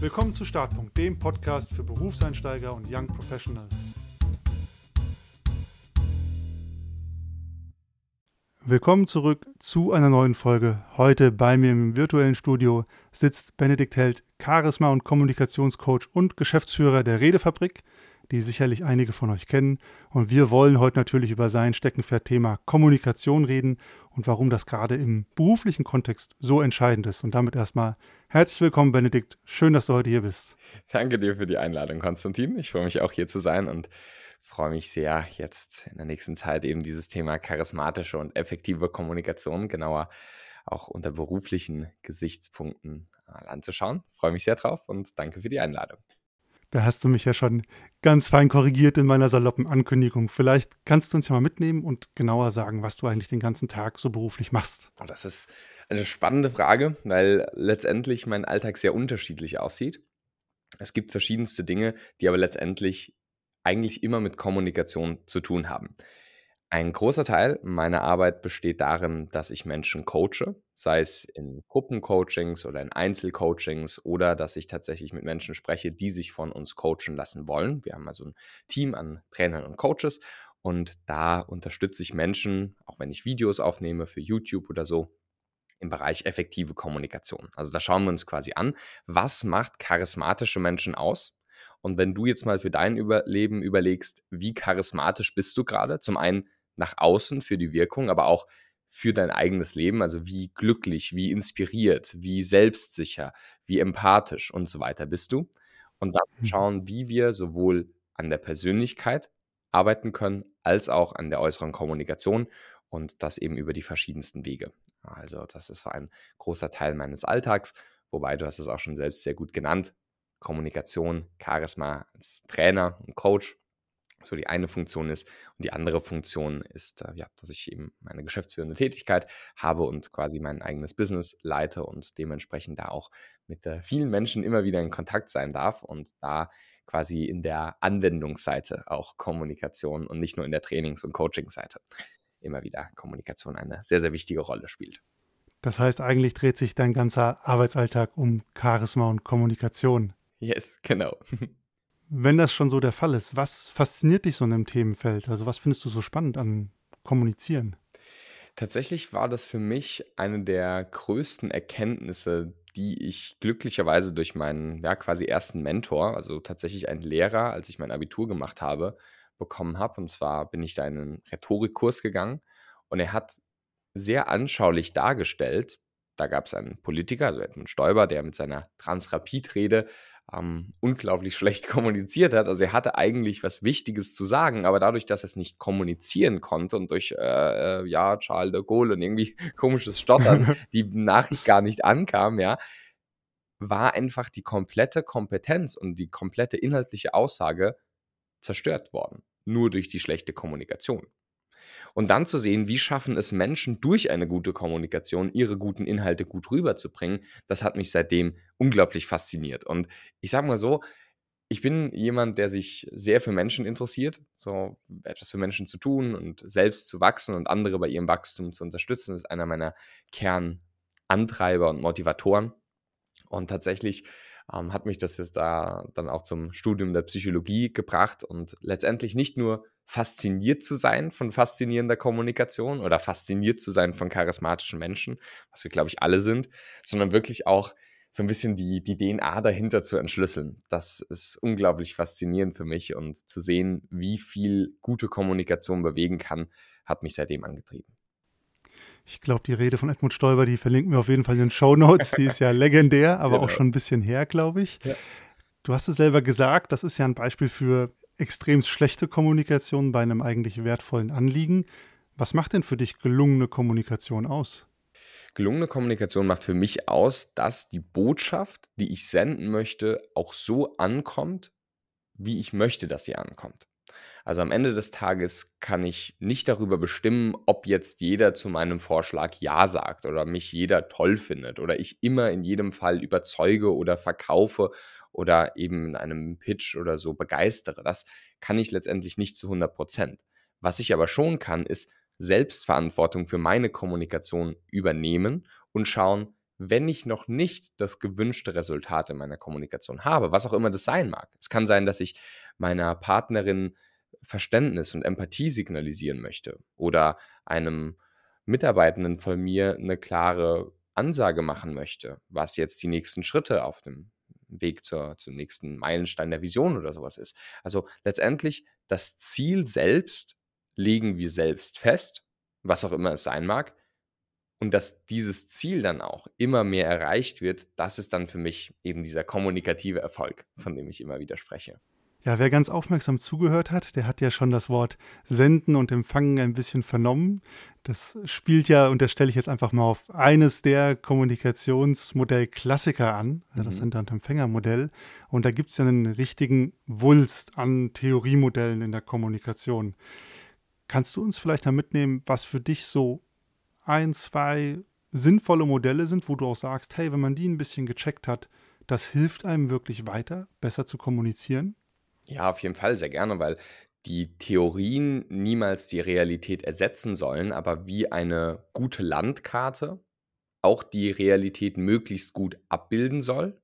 Willkommen zu Startpunkt, dem Podcast für Berufseinsteiger und Young Professionals. Willkommen zurück zu einer neuen Folge. Heute bei mir im virtuellen Studio sitzt Benedikt Held, Charisma- und Kommunikationscoach und Geschäftsführer der Redefabrik die sicherlich einige von euch kennen. Und wir wollen heute natürlich über sein Steckenpferd-Thema Kommunikation reden und warum das gerade im beruflichen Kontext so entscheidend ist. Und damit erstmal herzlich willkommen, Benedikt. Schön, dass du heute hier bist. Danke dir für die Einladung, Konstantin. Ich freue mich auch hier zu sein und freue mich sehr, jetzt in der nächsten Zeit eben dieses Thema charismatische und effektive Kommunikation genauer auch unter beruflichen Gesichtspunkten anzuschauen. Freue mich sehr drauf und danke für die Einladung. Da hast du mich ja schon ganz fein korrigiert in meiner saloppen Ankündigung. Vielleicht kannst du uns ja mal mitnehmen und genauer sagen, was du eigentlich den ganzen Tag so beruflich machst. Oh, das ist eine spannende Frage, weil letztendlich mein Alltag sehr unterschiedlich aussieht. Es gibt verschiedenste Dinge, die aber letztendlich eigentlich immer mit Kommunikation zu tun haben. Ein großer Teil meiner Arbeit besteht darin, dass ich Menschen coache, sei es in Gruppencoachings oder in Einzelcoachings oder dass ich tatsächlich mit Menschen spreche, die sich von uns coachen lassen wollen. Wir haben also ein Team an Trainern und Coaches und da unterstütze ich Menschen, auch wenn ich Videos aufnehme für YouTube oder so, im Bereich effektive Kommunikation. Also da schauen wir uns quasi an, was macht charismatische Menschen aus? Und wenn du jetzt mal für dein Überleben überlegst, wie charismatisch bist du gerade? Zum einen nach außen für die Wirkung, aber auch für dein eigenes Leben, also wie glücklich, wie inspiriert, wie selbstsicher, wie empathisch und so weiter bist du. Und dann mhm. schauen, wie wir sowohl an der Persönlichkeit arbeiten können, als auch an der äußeren Kommunikation und das eben über die verschiedensten Wege. Also das ist so ein großer Teil meines Alltags, wobei du hast es auch schon selbst sehr gut genannt. Kommunikation, Charisma als Trainer und Coach so die eine Funktion ist. Und die andere Funktion ist, äh, ja, dass ich eben meine geschäftsführende Tätigkeit habe und quasi mein eigenes Business leite und dementsprechend da auch mit äh, vielen Menschen immer wieder in Kontakt sein darf und da quasi in der Anwendungsseite auch Kommunikation und nicht nur in der Trainings- und Coaching-Seite immer wieder Kommunikation eine sehr, sehr wichtige Rolle spielt. Das heißt, eigentlich dreht sich dein ganzer Arbeitsalltag um Charisma und Kommunikation. Yes, genau. Wenn das schon so der Fall ist, was fasziniert dich so in dem Themenfeld? Also was findest du so spannend an Kommunizieren? Tatsächlich war das für mich eine der größten Erkenntnisse, die ich glücklicherweise durch meinen ja, quasi ersten Mentor, also tatsächlich einen Lehrer, als ich mein Abitur gemacht habe, bekommen habe. Und zwar bin ich da in einen Rhetorikkurs gegangen und er hat sehr anschaulich dargestellt, da gab es einen Politiker, also Edmund Stoiber, der mit seiner Transrapid-Rede ähm, unglaublich schlecht kommuniziert hat. Also er hatte eigentlich was Wichtiges zu sagen, aber dadurch, dass er es nicht kommunizieren konnte und durch, äh, äh ja, Charles de Gaulle und irgendwie komisches Stottern die Nachricht gar nicht ankam, ja, war einfach die komplette Kompetenz und die komplette inhaltliche Aussage zerstört worden. Nur durch die schlechte Kommunikation. Und dann zu sehen, wie schaffen es Menschen durch eine gute Kommunikation, ihre guten Inhalte gut rüberzubringen, das hat mich seitdem unglaublich fasziniert. Und ich sage mal so, ich bin jemand, der sich sehr für Menschen interessiert, so etwas für Menschen zu tun und selbst zu wachsen und andere bei ihrem Wachstum zu unterstützen, ist einer meiner Kernantreiber und Motivatoren. Und tatsächlich ähm, hat mich das jetzt da dann auch zum Studium der Psychologie gebracht und letztendlich nicht nur fasziniert zu sein von faszinierender Kommunikation oder fasziniert zu sein von charismatischen Menschen, was wir, glaube ich, alle sind, sondern wirklich auch so ein bisschen die, die DNA dahinter zu entschlüsseln. Das ist unglaublich faszinierend für mich und zu sehen, wie viel gute Kommunikation bewegen kann, hat mich seitdem angetrieben. Ich glaube, die Rede von Edmund Stoiber, die verlinken wir auf jeden Fall in den Show Notes. Die ist ja legendär, aber genau. auch schon ein bisschen her, glaube ich. Ja. Du hast es selber gesagt, das ist ja ein Beispiel für extrem schlechte Kommunikation bei einem eigentlich wertvollen Anliegen. Was macht denn für dich gelungene Kommunikation aus? Gelungene Kommunikation macht für mich aus, dass die Botschaft, die ich senden möchte, auch so ankommt, wie ich möchte, dass sie ankommt. Also am Ende des Tages kann ich nicht darüber bestimmen, ob jetzt jeder zu meinem Vorschlag Ja sagt oder mich jeder toll findet oder ich immer in jedem Fall überzeuge oder verkaufe oder eben in einem Pitch oder so begeistere. Das kann ich letztendlich nicht zu 100 Prozent. Was ich aber schon kann, ist Selbstverantwortung für meine Kommunikation übernehmen und schauen, wenn ich noch nicht das gewünschte Resultat in meiner Kommunikation habe, was auch immer das sein mag. Es kann sein, dass ich meiner Partnerin Verständnis und Empathie signalisieren möchte oder einem Mitarbeitenden von mir eine klare Ansage machen möchte, was jetzt die nächsten Schritte auf dem Weg zur, zum nächsten Meilenstein der Vision oder sowas ist. Also letztendlich das Ziel selbst legen wir selbst fest, was auch immer es sein mag. Und dass dieses Ziel dann auch immer mehr erreicht wird, das ist dann für mich eben dieser kommunikative Erfolg, von dem ich immer wieder spreche. Ja, wer ganz aufmerksam zugehört hat, der hat ja schon das Wort Senden und Empfangen ein bisschen vernommen. Das spielt ja, und das stelle ich jetzt einfach mal auf eines der Kommunikationsmodell-Klassiker an, mhm. das Sender- und Empfängermodell. Und da gibt es ja einen richtigen Wulst an Theoriemodellen in der Kommunikation. Kannst du uns vielleicht da mitnehmen, was für dich so ein, zwei sinnvolle Modelle sind, wo du auch sagst, hey, wenn man die ein bisschen gecheckt hat, das hilft einem wirklich weiter, besser zu kommunizieren? Ja, auf jeden Fall sehr gerne, weil die Theorien niemals die Realität ersetzen sollen, aber wie eine gute Landkarte auch die Realität möglichst gut abbilden soll,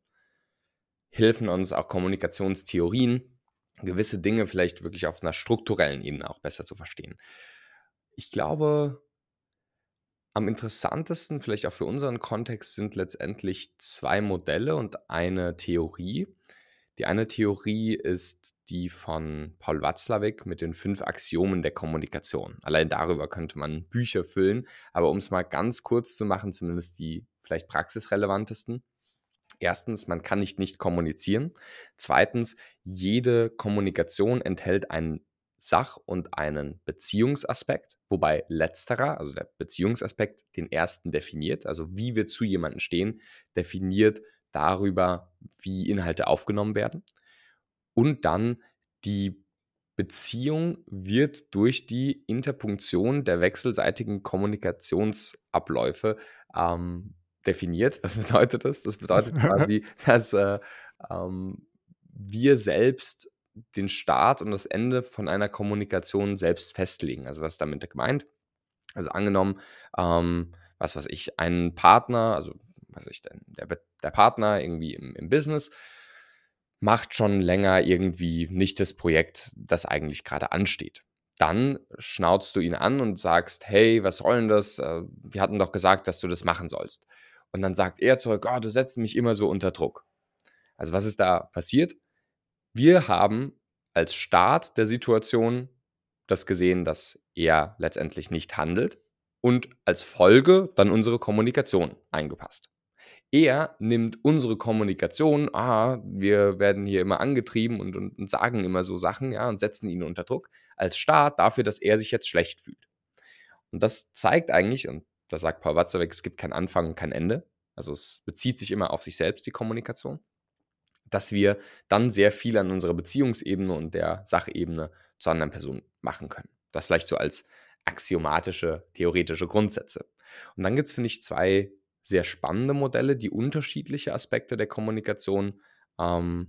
helfen uns auch Kommunikationstheorien, gewisse Dinge vielleicht wirklich auf einer strukturellen Ebene auch besser zu verstehen. Ich glaube, am interessantesten, vielleicht auch für unseren Kontext, sind letztendlich zwei Modelle und eine Theorie. Die eine Theorie ist die von Paul Watzlawick mit den fünf Axiomen der Kommunikation. Allein darüber könnte man Bücher füllen, aber um es mal ganz kurz zu machen, zumindest die vielleicht praxisrelevantesten. Erstens, man kann nicht nicht kommunizieren. Zweitens, jede Kommunikation enthält einen Sach- und einen Beziehungsaspekt, wobei letzterer, also der Beziehungsaspekt, den ersten definiert, also wie wir zu jemandem stehen, definiert darüber, wie Inhalte aufgenommen werden. Und dann die Beziehung wird durch die Interpunktion der wechselseitigen Kommunikationsabläufe ähm, definiert. Was bedeutet das? Das bedeutet quasi, dass äh, ähm, wir selbst den Start und das Ende von einer Kommunikation selbst festlegen. Also was ist damit gemeint? Also angenommen, ähm, was weiß ich, ein Partner, also was ich denn, der, der Partner irgendwie im, im Business macht schon länger irgendwie nicht das Projekt, das eigentlich gerade ansteht. Dann schnauzt du ihn an und sagst, hey, was soll denn das? Äh, wir hatten doch gesagt, dass du das machen sollst. Und dann sagt er zurück, oh, du setzt mich immer so unter Druck. Also was ist da passiert? Wir haben als Start der Situation das gesehen, dass er letztendlich nicht handelt und als Folge dann unsere Kommunikation eingepasst. Er nimmt unsere Kommunikation, ah, wir werden hier immer angetrieben und, und, und sagen immer so Sachen, ja, und setzen ihn unter Druck, als Start dafür, dass er sich jetzt schlecht fühlt. Und das zeigt eigentlich, und da sagt Paul Watzlawick, es gibt kein Anfang und kein Ende. Also es bezieht sich immer auf sich selbst, die Kommunikation. Dass wir dann sehr viel an unserer Beziehungsebene und der Sachebene zu anderen Personen machen können. Das vielleicht so als axiomatische, theoretische Grundsätze. Und dann gibt es, finde ich, zwei sehr spannende Modelle, die unterschiedliche Aspekte der Kommunikation ähm,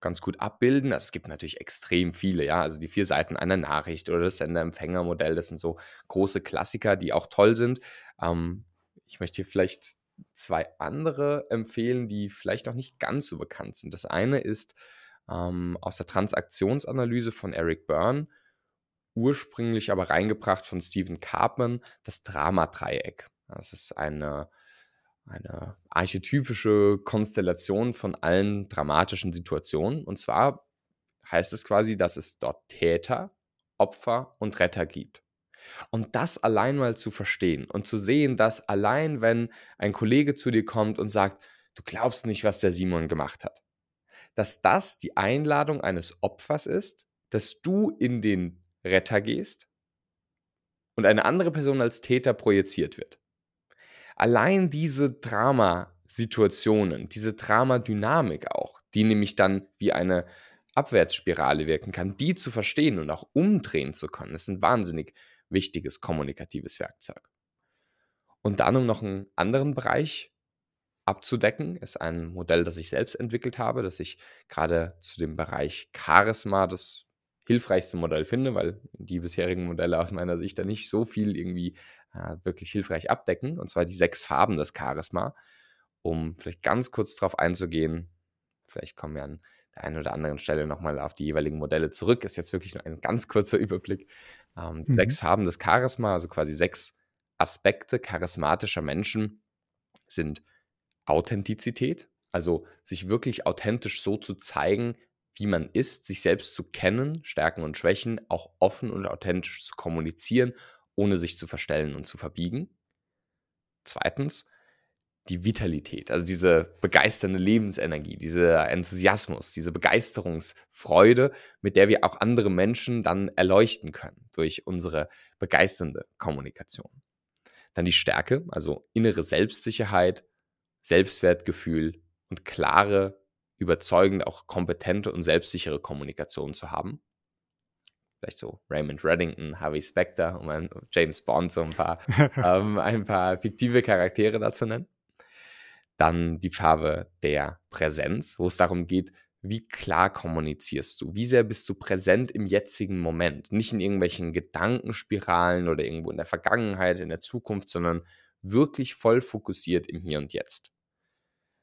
ganz gut abbilden. Also es gibt natürlich extrem viele, ja. Also die vier Seiten einer Nachricht oder das Sender-Empfänger-Modell, das sind so große Klassiker, die auch toll sind. Ähm, ich möchte hier vielleicht zwei andere empfehlen, die vielleicht auch nicht ganz so bekannt sind. Das eine ist ähm, aus der Transaktionsanalyse von Eric Byrne, ursprünglich aber reingebracht von Stephen Karpman, das Dramadreieck. Das ist eine, eine archetypische Konstellation von allen dramatischen Situationen. Und zwar heißt es quasi, dass es dort Täter, Opfer und Retter gibt. Und das allein mal zu verstehen und zu sehen, dass allein wenn ein Kollege zu dir kommt und sagt, du glaubst nicht, was der Simon gemacht hat, dass das die Einladung eines Opfers ist, dass du in den Retter gehst und eine andere Person als Täter projiziert wird. Allein diese Dramasituationen, diese Dramadynamik auch, die nämlich dann wie eine Abwärtsspirale wirken kann, die zu verstehen und auch umdrehen zu können, ist ein wahnsinnig wichtiges kommunikatives Werkzeug. Und dann, um noch einen anderen Bereich abzudecken, ist ein Modell, das ich selbst entwickelt habe, das ich gerade zu dem Bereich Charisma, das hilfreichste Modell finde, weil die bisherigen Modelle aus meiner Sicht da nicht so viel irgendwie äh, wirklich hilfreich abdecken. Und zwar die sechs Farben des Charisma. Um vielleicht ganz kurz darauf einzugehen, vielleicht kommen wir an der einen oder anderen Stelle nochmal auf die jeweiligen Modelle zurück. Ist jetzt wirklich nur ein ganz kurzer Überblick. Ähm, mhm. Sechs Farben des Charisma, also quasi sechs Aspekte charismatischer Menschen sind Authentizität, also sich wirklich authentisch so zu zeigen, wie man ist, sich selbst zu kennen, Stärken und Schwächen, auch offen und authentisch zu kommunizieren, ohne sich zu verstellen und zu verbiegen. Zweitens, die Vitalität, also diese begeisternde Lebensenergie, dieser Enthusiasmus, diese Begeisterungsfreude, mit der wir auch andere Menschen dann erleuchten können durch unsere begeisternde Kommunikation. Dann die Stärke, also innere Selbstsicherheit, Selbstwertgefühl und klare, überzeugende, auch kompetente und selbstsichere Kommunikation zu haben. Vielleicht so Raymond Reddington, Harvey Specter, um James Bond so ein paar, ähm, ein paar fiktive Charaktere dazu nennen. Dann die Farbe der Präsenz, wo es darum geht, wie klar kommunizierst du? Wie sehr bist du präsent im jetzigen Moment? Nicht in irgendwelchen Gedankenspiralen oder irgendwo in der Vergangenheit, in der Zukunft, sondern wirklich voll fokussiert im Hier und Jetzt.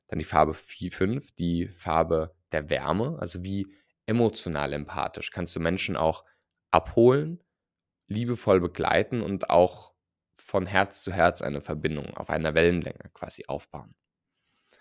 Dann die Farbe 4, 5, die Farbe der Wärme, also wie emotional empathisch kannst du Menschen auch abholen, liebevoll begleiten und auch von Herz zu Herz eine Verbindung auf einer Wellenlänge quasi aufbauen.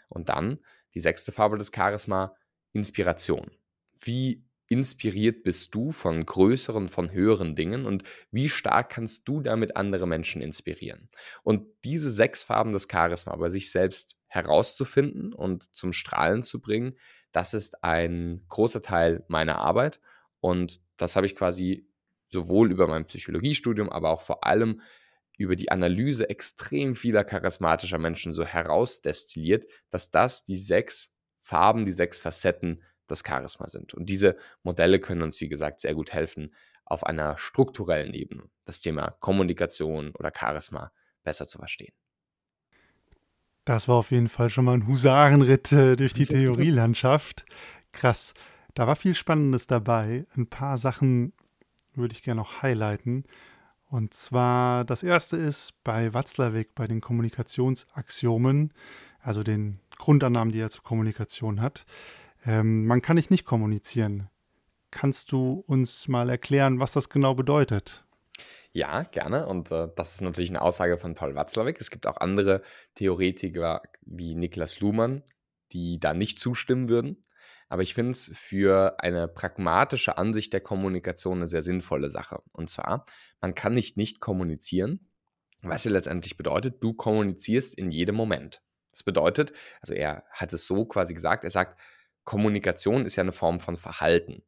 Und dann die sechste Farbe des Charisma, Inspiration. Wie inspiriert bist du von größeren, von höheren Dingen und wie stark kannst du damit andere Menschen inspirieren? Und diese sechs Farben des Charisma bei sich selbst herauszufinden und zum Strahlen zu bringen, das ist ein großer Teil meiner Arbeit und das habe ich quasi sowohl über mein Psychologiestudium, aber auch vor allem über die Analyse extrem vieler charismatischer Menschen so herausdestilliert, dass das die sechs Farben, die sechs Facetten das Charisma sind. Und diese Modelle können uns, wie gesagt, sehr gut helfen, auf einer strukturellen Ebene das Thema Kommunikation oder Charisma besser zu verstehen. Das war auf jeden Fall schon mal ein Husarenritt äh, durch die Theorielandschaft. Krass. Da war viel Spannendes dabei. Ein paar Sachen würde ich gerne noch highlighten. Und zwar das erste ist bei Watzlawick bei den Kommunikationsaxiomen, also den Grundannahmen, die er zur Kommunikation hat. Ähm, man kann nicht nicht kommunizieren. Kannst du uns mal erklären, was das genau bedeutet? Ja, gerne. Und äh, das ist natürlich eine Aussage von Paul Watzlawick. Es gibt auch andere Theoretiker wie Niklas Luhmann, die da nicht zustimmen würden. Aber ich finde es für eine pragmatische Ansicht der Kommunikation eine sehr sinnvolle Sache. Und zwar, man kann nicht nicht kommunizieren, was ja letztendlich bedeutet, du kommunizierst in jedem Moment. Das bedeutet, also er hat es so quasi gesagt, er sagt, Kommunikation ist ja eine Form von Verhalten.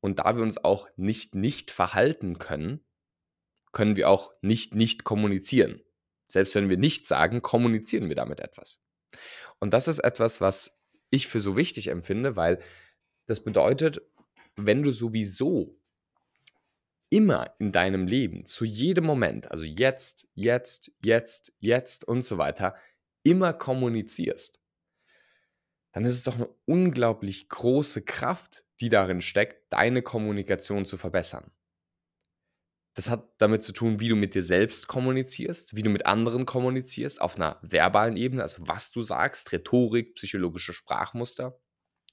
Und da wir uns auch nicht nicht verhalten können, können wir auch nicht nicht kommunizieren. Selbst wenn wir nichts sagen, kommunizieren wir damit etwas. Und das ist etwas, was ich für so wichtig empfinde, weil das bedeutet, wenn du sowieso immer in deinem Leben, zu jedem Moment, also jetzt, jetzt, jetzt, jetzt und so weiter, immer kommunizierst, dann ist es doch eine unglaublich große Kraft, die darin steckt, deine Kommunikation zu verbessern. Das hat damit zu tun, wie du mit dir selbst kommunizierst, wie du mit anderen kommunizierst, auf einer verbalen Ebene, also was du sagst, Rhetorik, psychologische Sprachmuster,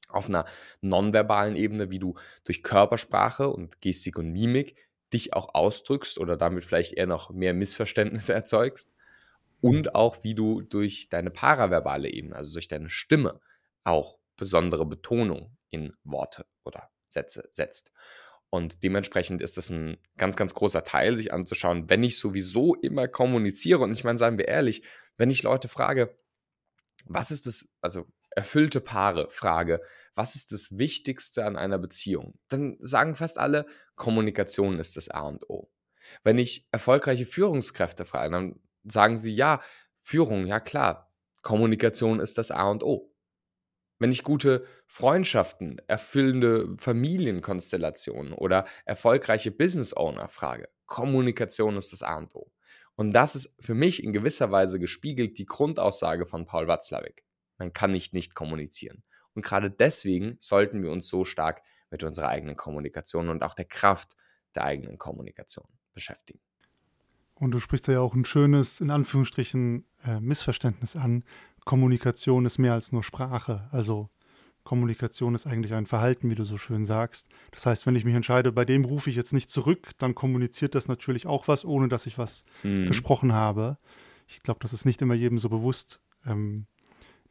auf einer nonverbalen Ebene, wie du durch Körpersprache und Gestik und Mimik dich auch ausdrückst oder damit vielleicht eher noch mehr Missverständnisse erzeugst und auch wie du durch deine paraverbale Ebene, also durch deine Stimme, auch besondere Betonung in Worte oder Sätze setzt. Und dementsprechend ist das ein ganz, ganz großer Teil, sich anzuschauen, wenn ich sowieso immer kommuniziere. Und ich meine, seien wir ehrlich, wenn ich Leute frage, was ist das, also erfüllte Paare frage, was ist das Wichtigste an einer Beziehung? Dann sagen fast alle, Kommunikation ist das A und O. Wenn ich erfolgreiche Führungskräfte frage, dann sagen sie, ja, Führung, ja klar, Kommunikation ist das A und O. Wenn ich gute Freundschaften, erfüllende Familienkonstellationen oder erfolgreiche Business Owner frage, Kommunikation ist das A und O. Und das ist für mich in gewisser Weise gespiegelt die Grundaussage von Paul Watzlawick. Man kann nicht nicht kommunizieren. Und gerade deswegen sollten wir uns so stark mit unserer eigenen Kommunikation und auch der Kraft der eigenen Kommunikation beschäftigen. Und du sprichst da ja auch ein schönes, in Anführungsstrichen, äh, Missverständnis an. Kommunikation ist mehr als nur Sprache. Also Kommunikation ist eigentlich ein Verhalten, wie du so schön sagst. Das heißt, wenn ich mich entscheide, bei dem rufe ich jetzt nicht zurück, dann kommuniziert das natürlich auch was, ohne dass ich was mhm. gesprochen habe. Ich glaube, das ist nicht immer jedem so bewusst. Ähm,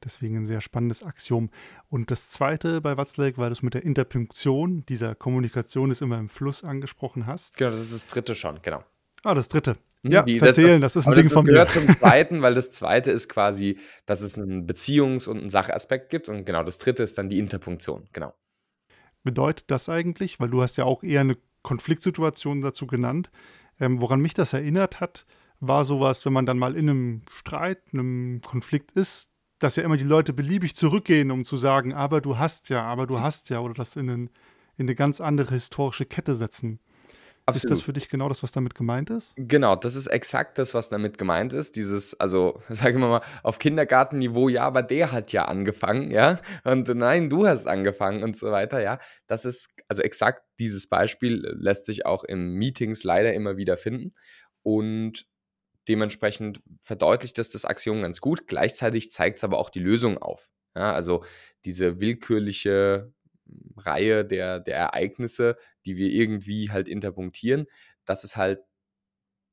deswegen ein sehr spannendes Axiom. Und das zweite bei Watzlawick, weil du es mit der Interpunktion dieser Kommunikation ist immer im Fluss angesprochen hast. Genau, das ist das dritte schon, genau. Ah, das dritte. Hm, ja, die, erzählen, das, das ist ein Ding das von mir. Das gehört zum zweiten, weil das zweite ist quasi, dass es einen Beziehungs- und einen Sachaspekt gibt. Und genau, das dritte ist dann die Interpunktion, genau. Bedeutet das eigentlich, weil du hast ja auch eher eine Konfliktsituation dazu genannt, ähm, woran mich das erinnert hat, war sowas, wenn man dann mal in einem Streit, einem Konflikt ist, dass ja immer die Leute beliebig zurückgehen, um zu sagen, aber du hast ja, aber du hast ja, oder das in, einen, in eine ganz andere historische Kette setzen. Absolut. Ist das für dich genau das, was damit gemeint ist? Genau, das ist exakt das, was damit gemeint ist. Dieses, also, sagen wir mal, auf Kindergartenniveau, ja, aber der hat ja angefangen, ja. Und nein, du hast angefangen und so weiter, ja. Das ist, also exakt dieses Beispiel lässt sich auch in Meetings leider immer wieder finden. Und dementsprechend verdeutlicht es das Axiom ganz gut. Gleichzeitig zeigt es aber auch die Lösung auf. Ja, also diese willkürliche Reihe der, der Ereignisse, die wir irgendwie halt interpunktieren, das ist halt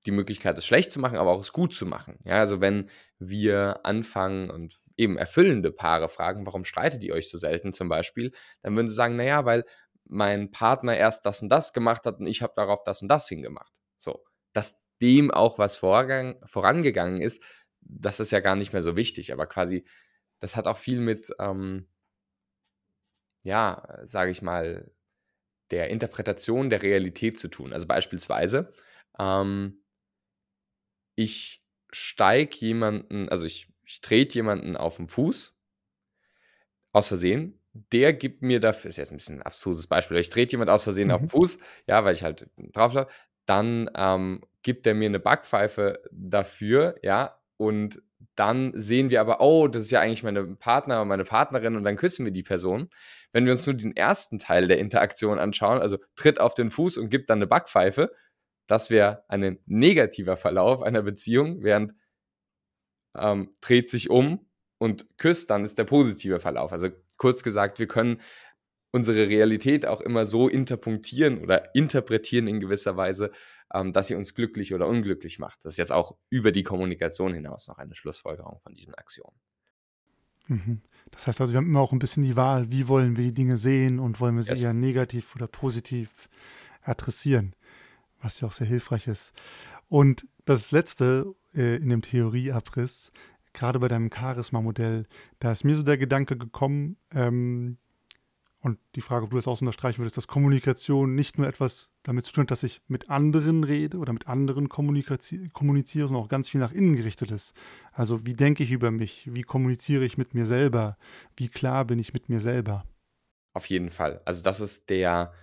die Möglichkeit, es schlecht zu machen, aber auch es gut zu machen. Ja, also wenn wir anfangen und eben erfüllende Paare fragen, warum streitet ihr euch so selten zum Beispiel, dann würden sie sagen, naja, weil mein Partner erst das und das gemacht hat und ich habe darauf das und das hingemacht. So, dass dem auch was vorgang, vorangegangen ist, das ist ja gar nicht mehr so wichtig, aber quasi, das hat auch viel mit, ähm, ja, sage ich mal, der Interpretation der Realität zu tun. Also beispielsweise, ähm, ich steige jemanden, also ich, ich trete jemanden auf den Fuß aus Versehen. Der gibt mir dafür, ist jetzt ein bisschen ein abstruses Beispiel, ich trete jemand aus Versehen mhm. auf den mhm. Fuß, ja, weil ich halt drauf laufe, dann ähm, gibt er mir eine Backpfeife dafür, ja, und dann sehen wir aber, oh, das ist ja eigentlich meine Partner, meine Partnerin und dann küssen wir die Person. Wenn wir uns nur den ersten Teil der Interaktion anschauen, also tritt auf den Fuß und gibt dann eine Backpfeife, das wäre ein negativer Verlauf einer Beziehung, während ähm, dreht sich um und küsst, dann ist der positive Verlauf. Also kurz gesagt, wir können unsere Realität auch immer so interpunktieren oder interpretieren in gewisser Weise, ähm, dass sie uns glücklich oder unglücklich macht. Das ist jetzt auch über die Kommunikation hinaus noch eine Schlussfolgerung von diesen Aktionen. Mhm. Das heißt also, wir haben immer auch ein bisschen die Wahl, wie wollen wir die Dinge sehen und wollen wir sie yes. eher negativ oder positiv adressieren, was ja auch sehr hilfreich ist. Und das Letzte äh, in dem Theorieabriss, gerade bei deinem Charisma-Modell, da ist mir so der Gedanke gekommen, ähm, und die Frage, ob du das auch unterstreichen würdest, dass Kommunikation nicht nur etwas damit zu tun hat, dass ich mit anderen rede oder mit anderen kommuniziere, sondern auch ganz viel nach innen gerichtet ist. Also wie denke ich über mich? Wie kommuniziere ich mit mir selber? Wie klar bin ich mit mir selber? Auf jeden Fall. Also das ist der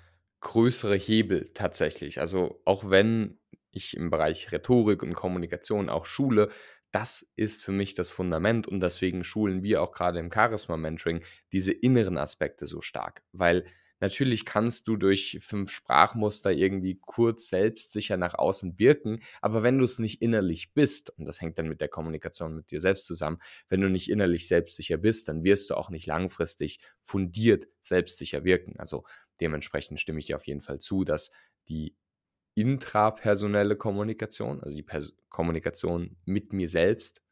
größere Hebel tatsächlich. Also auch wenn ich im Bereich Rhetorik und Kommunikation auch schule, das ist für mich das Fundament und deswegen schulen wir auch gerade im Charisma-Mentoring diese inneren Aspekte so stark, weil natürlich kannst du durch fünf Sprachmuster irgendwie kurz selbstsicher nach außen wirken, aber wenn du es nicht innerlich bist, und das hängt dann mit der Kommunikation mit dir selbst zusammen, wenn du nicht innerlich selbstsicher bist, dann wirst du auch nicht langfristig fundiert selbstsicher wirken. Also dementsprechend stimme ich dir auf jeden Fall zu, dass die intrapersonelle Kommunikation, also die Pers Kommunikation mit mir selbst,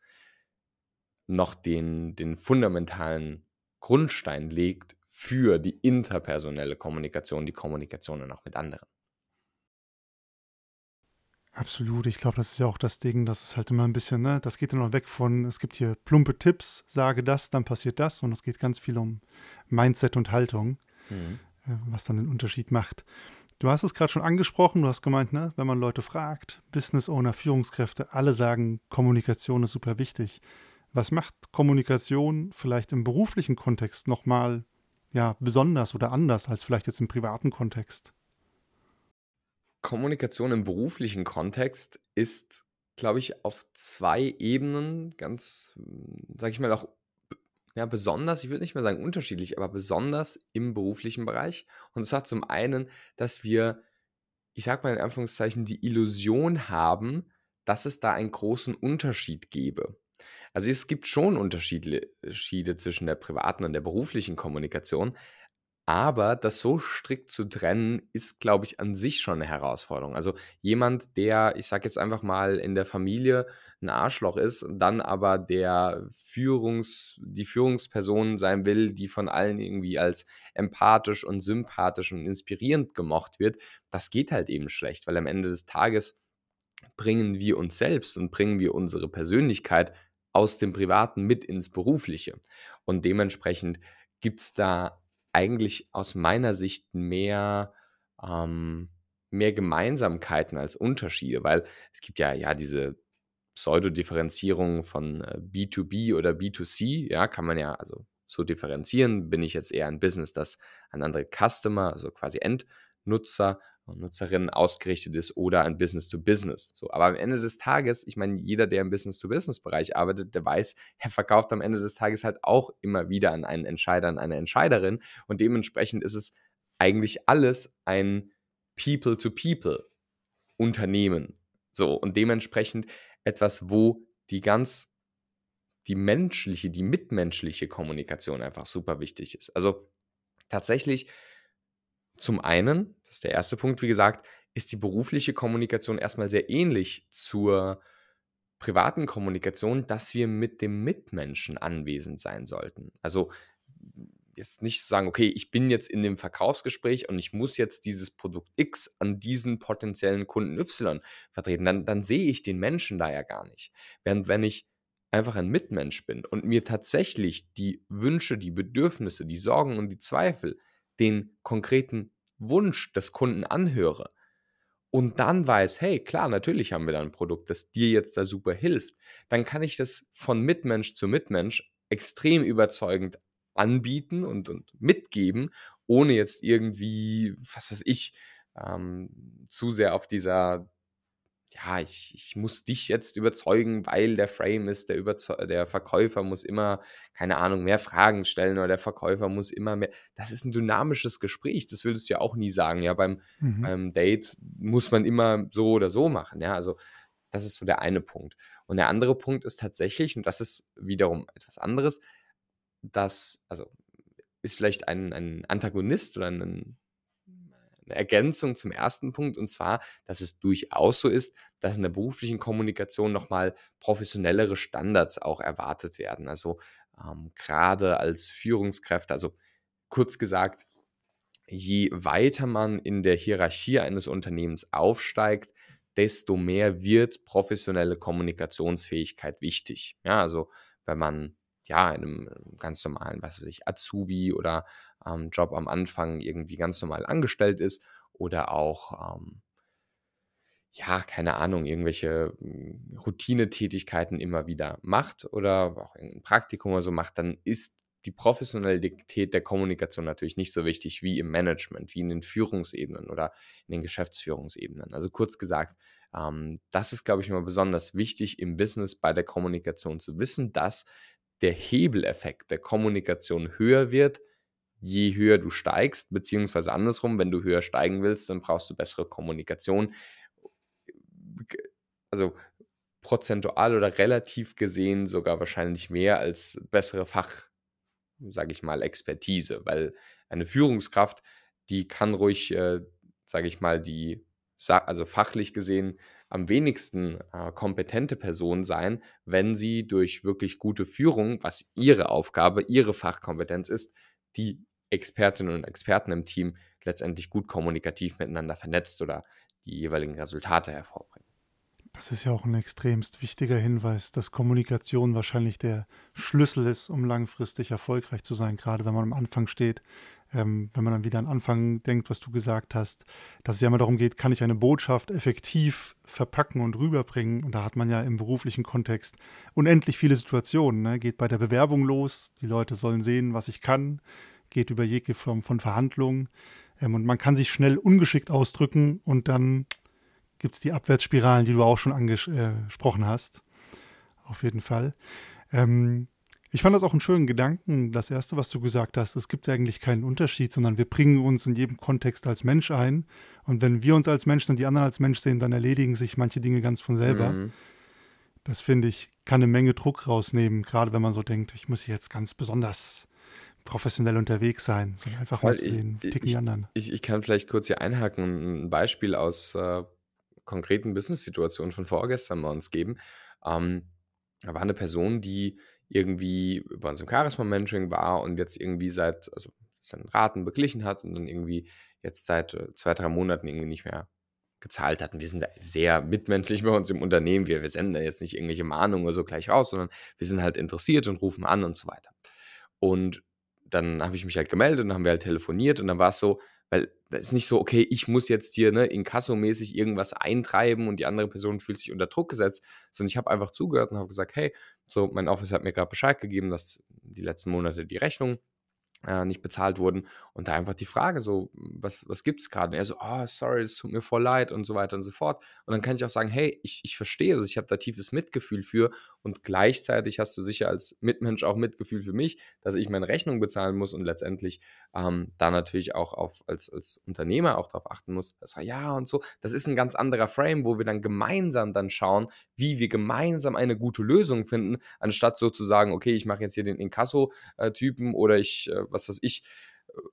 noch den, den fundamentalen Grundstein legt für die interpersonelle Kommunikation, die Kommunikation dann auch mit anderen. Absolut, ich glaube, das ist ja auch das Ding, das ist halt immer ein bisschen, ne, das geht dann noch weg von, es gibt hier plumpe Tipps, sage das, dann passiert das und es geht ganz viel um Mindset und Haltung, mhm. Äh, was dann den Unterschied macht. Du hast es gerade schon angesprochen, du hast gemeint, ne, wenn man Leute fragt, Business Owner, Führungskräfte, alle sagen, Kommunikation ist super wichtig. Was macht Kommunikation vielleicht im beruflichen Kontext nochmal ja, besonders oder anders als vielleicht jetzt im privaten Kontext? Kommunikation im beruflichen Kontext ist, glaube ich, auf zwei Ebenen ganz, sage ich mal, auch ja, besonders, ich würde nicht mehr sagen unterschiedlich, aber besonders im beruflichen Bereich. Und zwar zum einen, dass wir, ich sage mal in Anführungszeichen, die Illusion haben, dass es da einen großen Unterschied gäbe. Also es gibt schon Unterschiede zwischen der privaten und der beruflichen Kommunikation, aber das so strikt zu trennen, ist, glaube ich, an sich schon eine Herausforderung. Also jemand, der, ich sage jetzt einfach mal, in der Familie ein Arschloch ist, dann aber der Führungs, die Führungsperson sein will, die von allen irgendwie als empathisch und sympathisch und inspirierend gemocht wird, das geht halt eben schlecht, weil am Ende des Tages bringen wir uns selbst und bringen wir unsere Persönlichkeit aus dem Privaten mit ins Berufliche. Und dementsprechend gibt es da eigentlich aus meiner Sicht mehr, ähm, mehr Gemeinsamkeiten als Unterschiede, weil es gibt ja, ja diese Pseudodifferenzierung von äh, B2B oder B2C, ja, kann man ja also so differenzieren. Bin ich jetzt eher ein Business, das an andere Customer, also quasi Endnutzer und Nutzerinnen ausgerichtet ist oder ein Business to Business. So, aber am Ende des Tages, ich meine, jeder, der im Business to Business Bereich arbeitet, der weiß, er verkauft am Ende des Tages halt auch immer wieder an einen Entscheider, an eine Entscheiderin und dementsprechend ist es eigentlich alles ein People to People Unternehmen. So und dementsprechend etwas, wo die ganz die menschliche, die mitmenschliche Kommunikation einfach super wichtig ist. Also tatsächlich zum einen, das ist der erste Punkt, wie gesagt, ist die berufliche Kommunikation erstmal sehr ähnlich zur privaten Kommunikation, dass wir mit dem Mitmenschen anwesend sein sollten. Also jetzt nicht sagen, okay, ich bin jetzt in dem Verkaufsgespräch und ich muss jetzt dieses Produkt X an diesen potenziellen Kunden Y vertreten, dann, dann sehe ich den Menschen da ja gar nicht. Während wenn ich einfach ein Mitmensch bin und mir tatsächlich die Wünsche, die Bedürfnisse, die Sorgen und die Zweifel den konkreten Wunsch des Kunden anhöre und dann weiß, hey, klar, natürlich haben wir da ein Produkt, das dir jetzt da super hilft, dann kann ich das von Mitmensch zu Mitmensch extrem überzeugend anbieten und, und mitgeben, ohne jetzt irgendwie, was weiß ich, ähm, zu sehr auf dieser ja, ich, ich muss dich jetzt überzeugen, weil der Frame ist, der, Überzeu der Verkäufer muss immer, keine Ahnung, mehr Fragen stellen oder der Verkäufer muss immer mehr. Das ist ein dynamisches Gespräch, das würdest du ja auch nie sagen. Ja, beim, mhm. beim Date muss man immer so oder so machen. Ja, also das ist so der eine Punkt. Und der andere Punkt ist tatsächlich, und das ist wiederum etwas anderes, dass, also ist vielleicht ein, ein Antagonist oder ein, Ergänzung zum ersten Punkt, und zwar, dass es durchaus so ist, dass in der beruflichen Kommunikation nochmal professionellere Standards auch erwartet werden. Also ähm, gerade als Führungskräfte, also kurz gesagt, je weiter man in der Hierarchie eines Unternehmens aufsteigt, desto mehr wird professionelle Kommunikationsfähigkeit wichtig. Ja, also wenn man ja in einem ganz normalen, was weiß ich, Azubi oder ähm, Job am Anfang irgendwie ganz normal angestellt ist oder auch, ähm, ja, keine Ahnung, irgendwelche hm, Routinetätigkeiten immer wieder macht oder auch ein Praktikum oder so macht, dann ist die Professionalität der Kommunikation natürlich nicht so wichtig wie im Management, wie in den Führungsebenen oder in den Geschäftsführungsebenen. Also kurz gesagt, ähm, das ist, glaube ich, immer besonders wichtig im Business bei der Kommunikation zu wissen, dass der Hebeleffekt der Kommunikation höher wird, je höher du steigst, beziehungsweise andersrum, wenn du höher steigen willst, dann brauchst du bessere Kommunikation. Also prozentual oder relativ gesehen sogar wahrscheinlich mehr als bessere Fach, sage ich mal, Expertise, weil eine Führungskraft, die kann ruhig, äh, sage ich mal, die, also fachlich gesehen, am wenigsten äh, kompetente Person sein, wenn sie durch wirklich gute Führung, was ihre Aufgabe, ihre Fachkompetenz ist, die Expertinnen und Experten im Team letztendlich gut kommunikativ miteinander vernetzt oder die jeweiligen Resultate hervorbringen. Das ist ja auch ein extremst wichtiger Hinweis, dass Kommunikation wahrscheinlich der Schlüssel ist, um langfristig erfolgreich zu sein, gerade wenn man am Anfang steht. Ähm, wenn man dann wieder an Anfang denkt, was du gesagt hast, dass es ja immer darum geht, kann ich eine Botschaft effektiv verpacken und rüberbringen. Und da hat man ja im beruflichen Kontext unendlich viele Situationen. Ne? Geht bei der Bewerbung los, die Leute sollen sehen, was ich kann, geht über jegliche Form von Verhandlungen. Ähm, und man kann sich schnell ungeschickt ausdrücken und dann gibt es die Abwärtsspiralen, die du auch schon angesprochen hast. Auf jeden Fall. Ähm, Ich fand das auch einen schönen Gedanken, das erste, was du gesagt hast. Es gibt eigentlich keinen Unterschied, sondern wir bringen uns in jedem Kontext als Mensch ein. Und wenn wir uns als Mensch und die anderen als Mensch sehen, dann erledigen sich manche Dinge ganz von selber. Mhm. Das finde ich, kann eine Menge Druck rausnehmen, gerade wenn man so denkt, ich muss jetzt ganz besonders professionell unterwegs sein, sondern einfach mal zu sehen, wie ticken die anderen. Ich, ich, kann vielleicht kurz hier einhaken, ein Beispiel aus äh, konkreten Business-Situationen von vorgestern bei uns geben. Ähm, da war eine Person, die irgendwie bei uns im Charisma-Mentoring war und jetzt irgendwie seit, also seinen Raten beglichen hat und dann irgendwie jetzt seit äh, zwei, drei Monaten irgendwie nicht mehr gezahlt hat. Und wir sind da sehr mitmenschlich bei uns im Unternehmen. Wir, wir senden da jetzt nicht irgendwelche Mahnungen oder so gleich raus, sondern wir sind halt interessiert und rufen an und so weiter. Und dann habe ich mich halt gemeldet und dann haben wir halt telefoniert und dann war es so, weil es ist nicht so, okay, ich muss jetzt hier ne, inkassomäßig irgendwas eintreiben und die andere Person fühlt sich unter Druck gesetzt, sondern ich habe einfach zugehört und habe gesagt, hey, so mein Office hat mir gerade Bescheid gegeben, dass die letzten Monate die Rechnung äh, nicht bezahlt wurden. Und da einfach die Frage so, was, was gibt es gerade? Und er so, oh, sorry, es tut mir voll leid und so weiter und so fort. Und dann kann ich auch sagen, hey, ich, ich verstehe das, ich habe da tiefes Mitgefühl für und gleichzeitig hast du sicher als Mitmensch auch Mitgefühl für mich, dass ich meine Rechnung bezahlen muss und letztendlich ähm, da natürlich auch auf, als, als Unternehmer auch darauf achten muss, dass er ja und so, das ist ein ganz anderer Frame, wo wir dann gemeinsam dann schauen, wie wir gemeinsam eine gute Lösung finden, anstatt sozusagen, okay, ich mache jetzt hier den Inkasso-Typen oder ich äh, was weiß ich,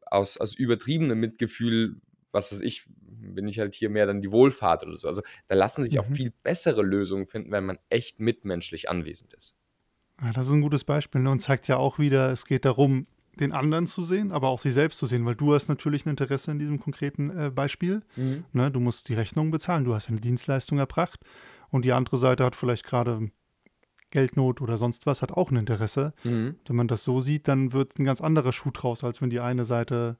aus, aus übertriebenem Mitgefühl, was weiß ich, bin ich halt hier mehr dann die Wohlfahrt oder so. Also da lassen sich mhm. auch viel bessere Lösungen finden, wenn man echt mitmenschlich anwesend ist. Ja, das ist ein gutes Beispiel ne? und zeigt ja auch wieder, es geht darum, den anderen zu sehen, aber auch sich selbst zu sehen, weil du hast natürlich ein Interesse in diesem konkreten äh, Beispiel. Mhm. Ne? Du musst die Rechnung bezahlen, du hast eine Dienstleistung erbracht und die andere Seite hat vielleicht gerade Geldnot oder sonst was, hat auch ein Interesse. Mhm. Wenn man das so sieht, dann wird ein ganz anderer Schuh draus, als wenn die eine Seite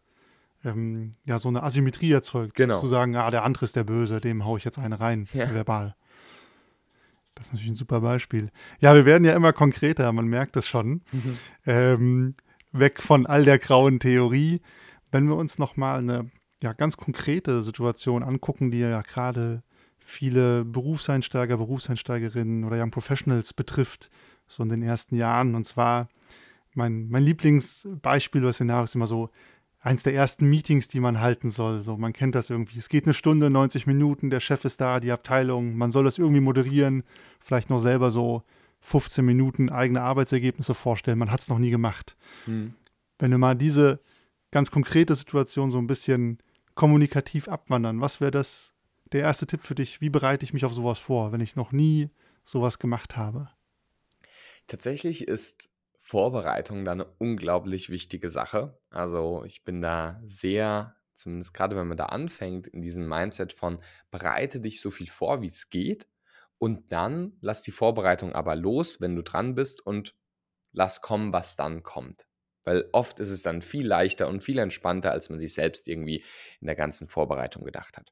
ähm, ja so eine Asymmetrie erzeugt. Genau. Zu sagen, ah, der andere ist der Böse, dem haue ich jetzt eine rein, ja. verbal. Das ist natürlich ein super Beispiel. Ja, wir werden ja immer konkreter, man merkt es schon. Mhm. Ähm, weg von all der grauen Theorie. Wenn wir uns nochmal eine ja, ganz konkrete Situation angucken, die ja gerade viele Berufseinsteiger, Berufseinsteigerinnen oder Young Professionals betrifft, so in den ersten Jahren. Und zwar mein, mein Lieblingsbeispiel oder Szenario ist immer so, eins der ersten Meetings, die man halten soll. So, man kennt das irgendwie. Es geht eine Stunde, 90 Minuten, der Chef ist da, die Abteilung, man soll das irgendwie moderieren, vielleicht noch selber so 15 Minuten eigene Arbeitsergebnisse vorstellen. Man hat es noch nie gemacht. Hm. Wenn wir mal diese ganz konkrete Situation so ein bisschen kommunikativ abwandern, was wäre das der erste Tipp für dich, wie bereite ich mich auf sowas vor, wenn ich noch nie sowas gemacht habe? Tatsächlich ist Vorbereitung da eine unglaublich wichtige Sache. Also ich bin da sehr, zumindest gerade wenn man da anfängt, in diesem Mindset von bereite dich so viel vor, wie es geht und dann lass die Vorbereitung aber los, wenn du dran bist und lass kommen, was dann kommt. Weil oft ist es dann viel leichter und viel entspannter, als man sich selbst irgendwie in der ganzen Vorbereitung gedacht hat.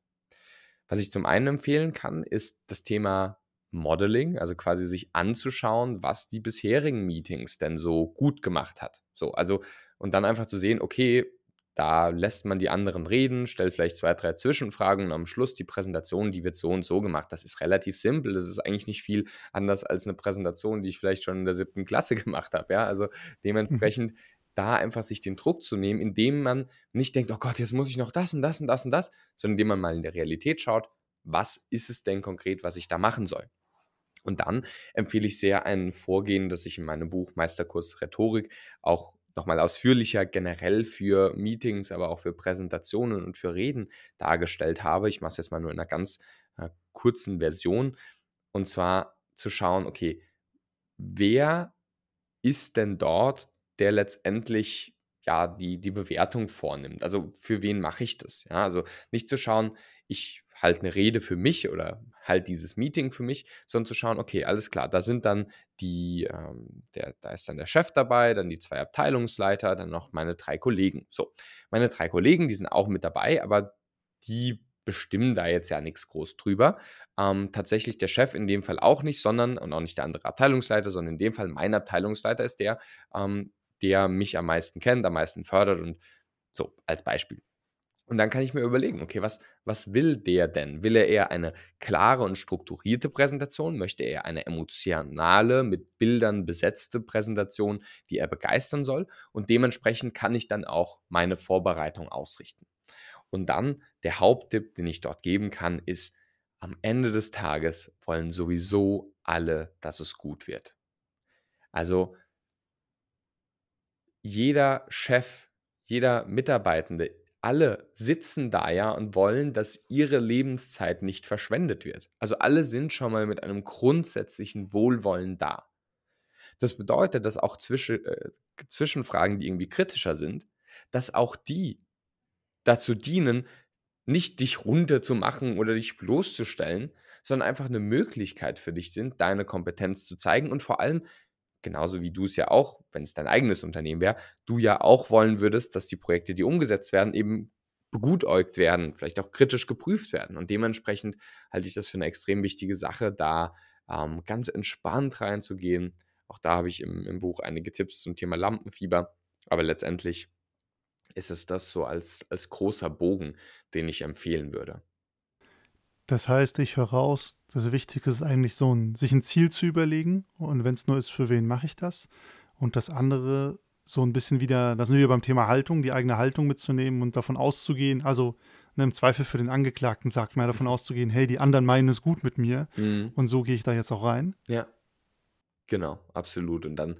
Was ich zum einen empfehlen kann, ist das Thema Modeling, also quasi sich anzuschauen, was die bisherigen Meetings denn so gut gemacht hat. So, also und dann einfach zu sehen, okay, da lässt man die anderen reden, stellt vielleicht zwei, drei Zwischenfragen und am Schluss die Präsentation, die wird so und so gemacht. Das ist relativ simpel. Das ist eigentlich nicht viel anders als eine Präsentation, die ich vielleicht schon in der siebten Klasse gemacht habe. Ja, also mhm. dementsprechend da einfach sich den Druck zu nehmen, indem man nicht denkt, oh Gott, jetzt muss ich noch das und das und das und das, sondern indem man mal in der Realität schaut, was ist es denn konkret, was ich da machen soll. Und dann empfehle ich sehr ein Vorgehen, das ich in meinem Buch Meisterkurs Rhetorik auch nochmal ausführlicher generell für Meetings, aber auch für Präsentationen und für Reden dargestellt habe. Ich mache es jetzt mal nur in einer ganz äh, kurzen Version. Und zwar zu schauen, okay, wer ist denn dort der letztendlich ja die, die Bewertung vornimmt. Also für wen mache ich das? Ja, also nicht zu schauen, ich halte eine Rede für mich oder halt dieses Meeting für mich, sondern zu schauen, okay, alles klar, da sind dann die, ähm, der, da ist dann der Chef dabei, dann die zwei Abteilungsleiter, dann noch meine drei Kollegen. So, meine drei Kollegen, die sind auch mit dabei, aber die bestimmen da jetzt ja nichts groß drüber. Ähm, tatsächlich der Chef in dem Fall auch nicht, sondern, und auch nicht der andere Abteilungsleiter, sondern in dem Fall mein Abteilungsleiter ist der, ähm, der mich am meisten kennt, am meisten fördert und so als Beispiel. Und dann kann ich mir überlegen, okay, was, was will der denn? Will er eher eine klare und strukturierte Präsentation? Möchte er eine emotionale, mit Bildern besetzte Präsentation, die er begeistern soll? Und dementsprechend kann ich dann auch meine Vorbereitung ausrichten. Und dann der Haupttipp, den ich dort geben kann, ist, am Ende des Tages wollen sowieso alle, dass es gut wird. Also jeder Chef, jeder Mitarbeitende, alle sitzen da ja und wollen, dass ihre Lebenszeit nicht verschwendet wird. Also alle sind schon mal mit einem grundsätzlichen Wohlwollen da. Das bedeutet, dass auch zwischen, äh, Zwischenfragen, die irgendwie kritischer sind, dass auch die dazu dienen, nicht dich runterzumachen oder dich bloßzustellen, sondern einfach eine Möglichkeit für dich sind, deine Kompetenz zu zeigen und vor allem, genauso wie du es ja auch, wenn es dein eigenes Unternehmen wäre, du ja auch wollen würdest, dass die Projekte, die umgesetzt werden, eben begutäugt werden, vielleicht auch kritisch geprüft werden. Und dementsprechend halte ich das für eine extrem wichtige Sache, da ähm, ganz entspannt reinzugehen. Auch da habe ich im, im Buch einige Tipps zum Thema Lampenfieber. Aber letztendlich ist es das so als, als großer Bogen, den ich empfehlen würde. Das heißt, ich höre raus, das Wichtige ist eigentlich so, ein, sich ein Ziel zu überlegen und wenn es nur ist, für wen mache ich das? Und das andere, so ein bisschen wieder, da sind wir beim Thema Haltung, die eigene Haltung mitzunehmen und davon auszugehen, also ne, im Zweifel für den Angeklagten sagt man ja davon mhm. auszugehen, hey, die anderen meinen es gut mit mir mhm. und so gehe ich da jetzt auch rein. Ja, genau, absolut. Und dann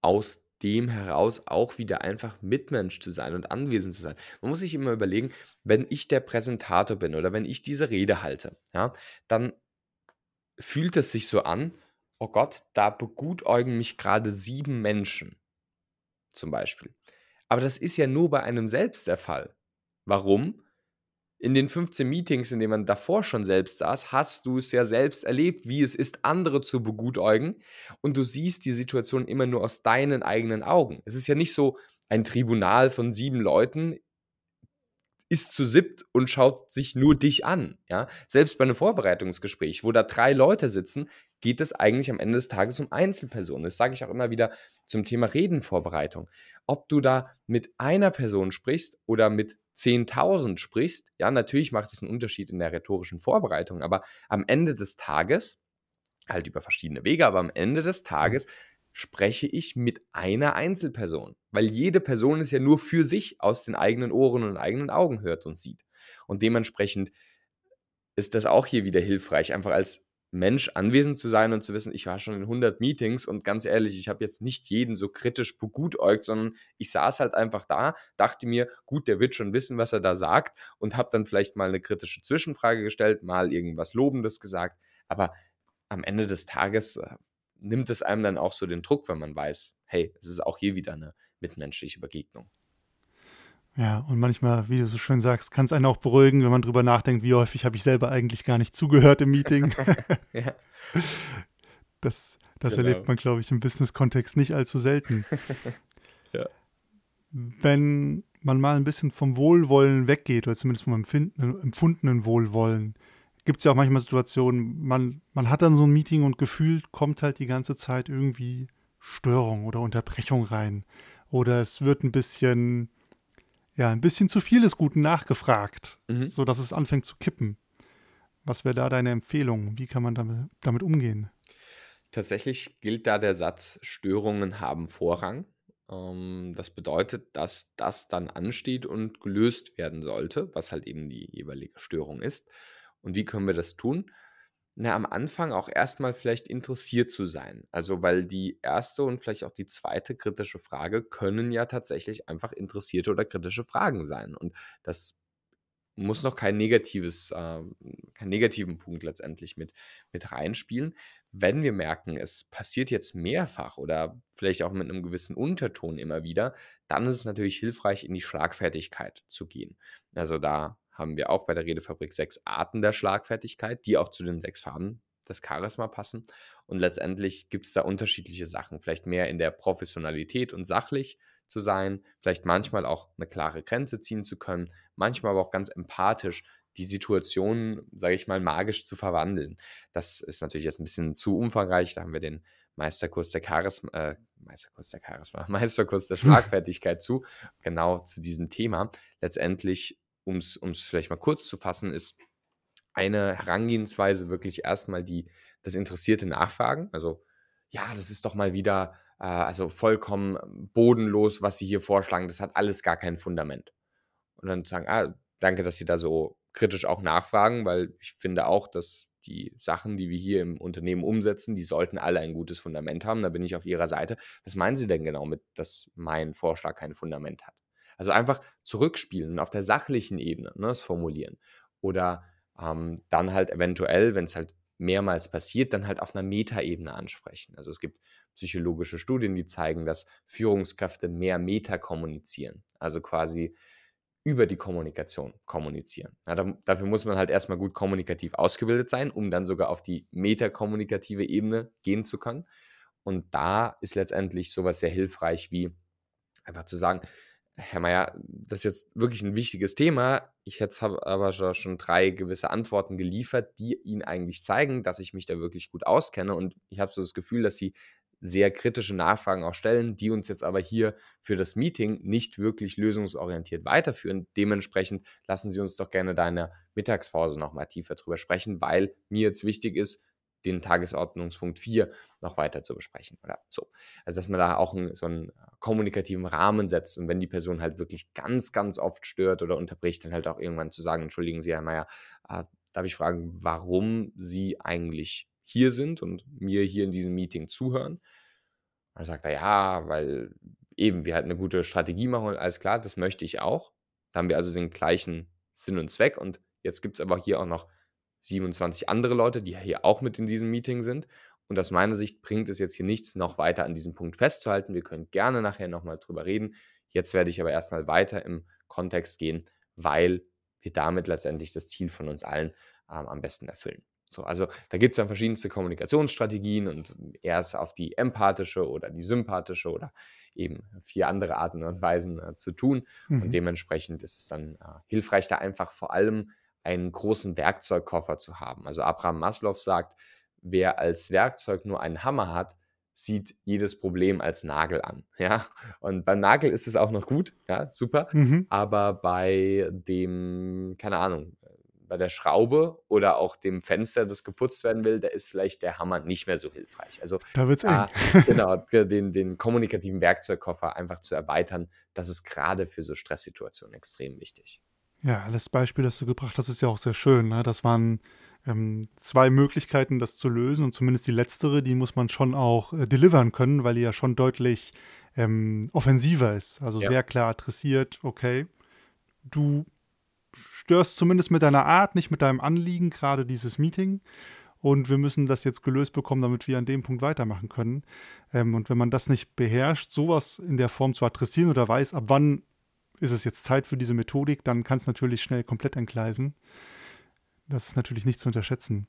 aus dem heraus auch wieder einfach Mitmensch zu sein und anwesend zu sein. Man muss sich immer überlegen, wenn ich der Präsentator bin oder wenn ich diese Rede halte, ja, dann fühlt es sich so an, oh Gott, da begutäugen mich gerade sieben Menschen zum Beispiel. Aber das ist ja nur bei einem selbst der Fall. Warum? In den 15 Meetings, in denen man davor schon selbst saß, hast du es ja selbst erlebt, wie es ist, andere zu begutäugen. Und du siehst die Situation immer nur aus deinen eigenen Augen. Es ist ja nicht so ein Tribunal von sieben Leuten ist zu siebt und schaut sich nur dich an. Ja? Selbst bei einem Vorbereitungsgespräch, wo da drei Leute sitzen, geht es eigentlich am Ende des Tages um Einzelpersonen. Das sage ich auch immer wieder zum Thema Redenvorbereitung. Ob du da mit einer Person sprichst oder mit 10.000 sprichst, ja, natürlich macht es einen Unterschied in der rhetorischen Vorbereitung, aber am Ende des Tages, halt über verschiedene Wege, aber am Ende des mhm. Tages spreche ich mit einer Einzelperson, weil jede Person es ja nur für sich aus den eigenen Ohren und eigenen Augen hört und sieht. Und dementsprechend ist das auch hier wieder hilfreich, einfach als Mensch anwesend zu sein und zu wissen, ich war schon in 100 Meetings und ganz ehrlich, ich habe jetzt nicht jeden so kritisch begutäugt, sondern ich saß halt einfach da, dachte mir, gut, der wird schon wissen, was er da sagt und habe dann vielleicht mal eine kritische Zwischenfrage gestellt, mal irgendwas Lobendes gesagt, aber am Ende des Tages äh, nimmt es einem dann auch so den Druck, wenn man weiß, hey, es ist auch hier wieder eine mitmenschliche Begegnung. Ja, und manchmal, wie du so schön sagst, kann es einen auch beruhigen, wenn man drüber nachdenkt, wie häufig habe ich selber eigentlich gar nicht zugehört im Meeting. ja. Das, das genau. erlebt man, glaube ich, im Business-Kontext nicht allzu selten. ja. Wenn man mal ein bisschen vom Wohlwollen weggeht, oder zumindest vom empfundenen Wohlwollen, gibt es ja auch manchmal Situationen, man, man hat dann so ein Meeting und gefühlt kommt halt die ganze Zeit irgendwie Störung oder Unterbrechung rein. Oder es wird ein bisschen ja, ein bisschen zu viel des Guten nachgefragt, mhm. sodass es anfängt zu kippen. Was wäre da deine Empfehlung? Wie kann man damit, damit umgehen? Tatsächlich gilt da der Satz, Störungen haben Vorrang. Ähm, das bedeutet, dass das dann ansteht und gelöst werden sollte, was halt eben die jeweilige Störung ist. Und wie können wir das tun? na, am Anfang auch erstmal vielleicht interessiert zu sein. Also, weil die erste und vielleicht auch die zweite kritische Frage können ja tatsächlich einfach interessierte oder kritische Fragen sein. Und das muss noch kein negatives, äh, keinen negativen Punkt letztendlich mit, mit reinspielen. Wenn wir merken, es passiert jetzt mehrfach oder vielleicht auch mit einem gewissen Unterton immer wieder, dann ist es natürlich hilfreich, in die Schlagfertigkeit zu gehen. Also da haben wir auch bei der Redefabrik sechs Arten der Schlagfertigkeit, die auch zu den sechs Farben des Charisma passen. Und letztendlich gibt es da unterschiedliche Sachen. Vielleicht mehr in der Professionalität und sachlich zu sein, vielleicht manchmal auch eine klare Grenze ziehen zu können, manchmal aber auch ganz empathisch die Situation, sage ich mal, magisch zu verwandeln. Das ist natürlich jetzt ein bisschen zu umfangreich. Da haben wir den Meisterkurs der Charisma, äh, Meisterkurs der Charisma, Meisterkurs der Schlagfertigkeit zu, genau zu diesem Thema. Letztendlich um es vielleicht mal kurz zu fassen, ist eine Herangehensweise wirklich erstmal die, das interessierte Nachfragen. Also, ja, das ist doch mal wieder äh, also vollkommen bodenlos, was Sie hier vorschlagen. Das hat alles gar kein Fundament. Und dann sagen, ah, danke, dass Sie da so kritisch auch nachfragen, weil ich finde auch, dass die Sachen, die wir hier im Unternehmen umsetzen, die sollten alle ein gutes Fundament haben. Da bin ich auf Ihrer Seite. Was meinen Sie denn genau mit, dass mein Vorschlag kein Fundament hat? Also einfach zurückspielen und auf der sachlichen Ebene ne, das formulieren. Oder ähm, dann halt eventuell, wenn es halt mehrmals passiert, dann halt auf einer Metaebene ansprechen. Also es gibt psychologische Studien, die zeigen, dass Führungskräfte mehr Meta kommunizieren. Also quasi über die Kommunikation kommunizieren. Ja, da, dafür muss man halt erstmal gut kommunikativ ausgebildet sein, um dann sogar auf die metakommunikative Ebene gehen zu können. Und da ist letztendlich sowas sehr hilfreich wie einfach zu sagen, Herr Mayer, das ist jetzt wirklich ein wichtiges Thema. Ich jetzt habe aber schon drei gewisse Antworten geliefert, die Ihnen eigentlich zeigen, dass ich mich da wirklich gut auskenne. Und ich habe so das Gefühl, dass Sie sehr kritische Nachfragen auch stellen, die uns jetzt aber hier für das Meeting nicht wirklich lösungsorientiert weiterführen. Dementsprechend lassen Sie uns doch gerne da in der Mittagspause nochmal tiefer drüber sprechen, weil mir jetzt wichtig ist, den Tagesordnungspunkt 4 noch weiter zu besprechen oder so. Also, dass man da auch einen, so einen kommunikativen Rahmen setzt und wenn die Person halt wirklich ganz, ganz oft stört oder unterbricht, dann halt auch irgendwann zu sagen, entschuldigen Sie, Herr Mayer, äh, darf ich fragen, warum Sie eigentlich hier sind und mir hier in diesem Meeting zuhören? Und dann sagt er, ja, weil eben wir halt eine gute Strategie machen und alles klar, das möchte ich auch. Da haben wir also den gleichen Sinn und Zweck und jetzt gibt es aber hier auch noch 27 andere Leute, die hier auch mit in diesem Meeting sind. Und aus meiner Sicht bringt es jetzt hier nichts, noch weiter an diesem Punkt festzuhalten. Wir können gerne nachher nochmal drüber reden. Jetzt werde ich aber erstmal weiter im Kontext gehen, weil wir damit letztendlich das Ziel von uns allen ähm, am besten erfüllen. So, also da gibt es dann verschiedenste Kommunikationsstrategien und erst auf die empathische oder die sympathische oder eben vier andere Arten und Weisen äh, zu tun. Mhm. Und dementsprechend ist es dann äh, hilfreich, da einfach vor allem einen großen Werkzeugkoffer zu haben. Also Abraham Maslow sagt, wer als Werkzeug nur einen Hammer hat, sieht jedes Problem als Nagel an. Ja, und beim Nagel ist es auch noch gut, ja, super. Mhm. Aber bei dem, keine Ahnung, bei der Schraube oder auch dem Fenster, das geputzt werden will, da ist vielleicht der Hammer nicht mehr so hilfreich. Also da wird es eng. genau, den, den kommunikativen Werkzeugkoffer einfach zu erweitern, das ist gerade für so Stresssituationen extrem wichtig. Ja, das Beispiel, das du gebracht hast, ist ja auch sehr schön. Ne? Das waren ähm, zwei Möglichkeiten, das zu lösen. Und zumindest die letztere, die muss man schon auch äh, delivern können, weil die ja schon deutlich ähm, offensiver ist. Also ja. sehr klar adressiert, okay, du störst zumindest mit deiner Art, nicht mit deinem Anliegen, gerade dieses Meeting. Und wir müssen das jetzt gelöst bekommen, damit wir an dem Punkt weitermachen können. Ähm, und wenn man das nicht beherrscht, sowas in der Form zu adressieren oder weiß, ab wann ist es jetzt Zeit für diese Methodik, dann kann es natürlich schnell komplett entgleisen. Das ist natürlich nicht zu unterschätzen.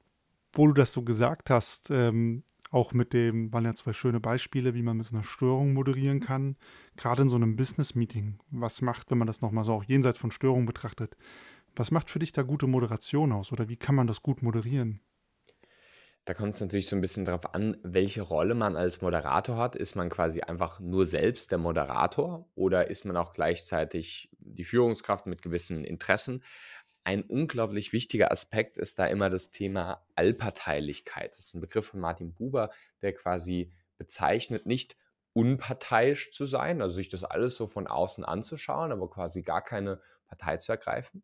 Wo du das so gesagt hast, ähm, auch mit dem, waren ja zwei schöne Beispiele, wie man mit so einer Störung moderieren kann. Gerade in so einem Business-Meeting. Was macht, wenn man das nochmal so auch jenseits von Störung betrachtet, was macht für dich da gute Moderation aus oder wie kann man das gut moderieren? Da kommt es natürlich so ein bisschen darauf an, welche Rolle man als Moderator hat. Ist man quasi einfach nur selbst der Moderator oder ist man auch gleichzeitig die Führungskraft mit gewissen Interessen? Ein unglaublich wichtiger Aspekt ist da immer das Thema Allparteilichkeit. Das ist ein Begriff von Martin Buber, der quasi bezeichnet, nicht unparteiisch zu sein, also sich das alles so von außen anzuschauen, aber quasi gar keine Partei zu ergreifen,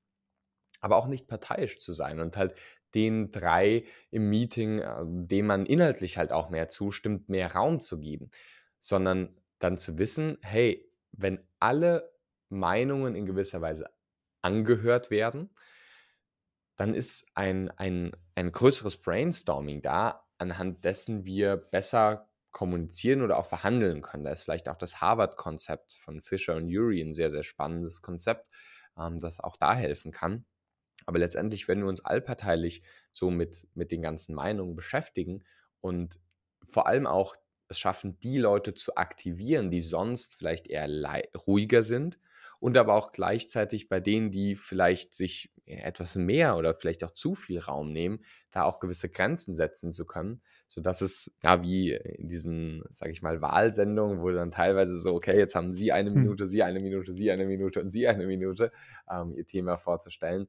aber auch nicht parteiisch zu sein und halt den drei im Meeting, äh, dem man inhaltlich halt auch mehr zustimmt, mehr Raum zu geben, sondern dann zu wissen, hey, wenn alle Meinungen in gewisser Weise angehört werden, dann ist ein, ein, ein größeres Brainstorming da, anhand dessen wir besser kommunizieren oder auch verhandeln können. Da ist vielleicht auch das Harvard-Konzept von Fisher und Urey ein sehr, sehr spannendes Konzept, ähm, das auch da helfen kann. Aber letztendlich, wenn wir uns allparteilich so mit, mit den ganzen Meinungen beschäftigen und vor allem auch es schaffen, die Leute zu aktivieren, die sonst vielleicht eher ruhiger sind und aber auch gleichzeitig bei denen, die vielleicht sich etwas mehr oder vielleicht auch zu viel Raum nehmen, da auch gewisse Grenzen setzen zu können, sodass es ja wie in diesen, sage ich mal, Wahlsendungen, wo dann teilweise so, okay, jetzt haben Sie eine hm. Minute, Sie eine Minute, Sie eine Minute und Sie eine Minute, ähm, Ihr Thema vorzustellen.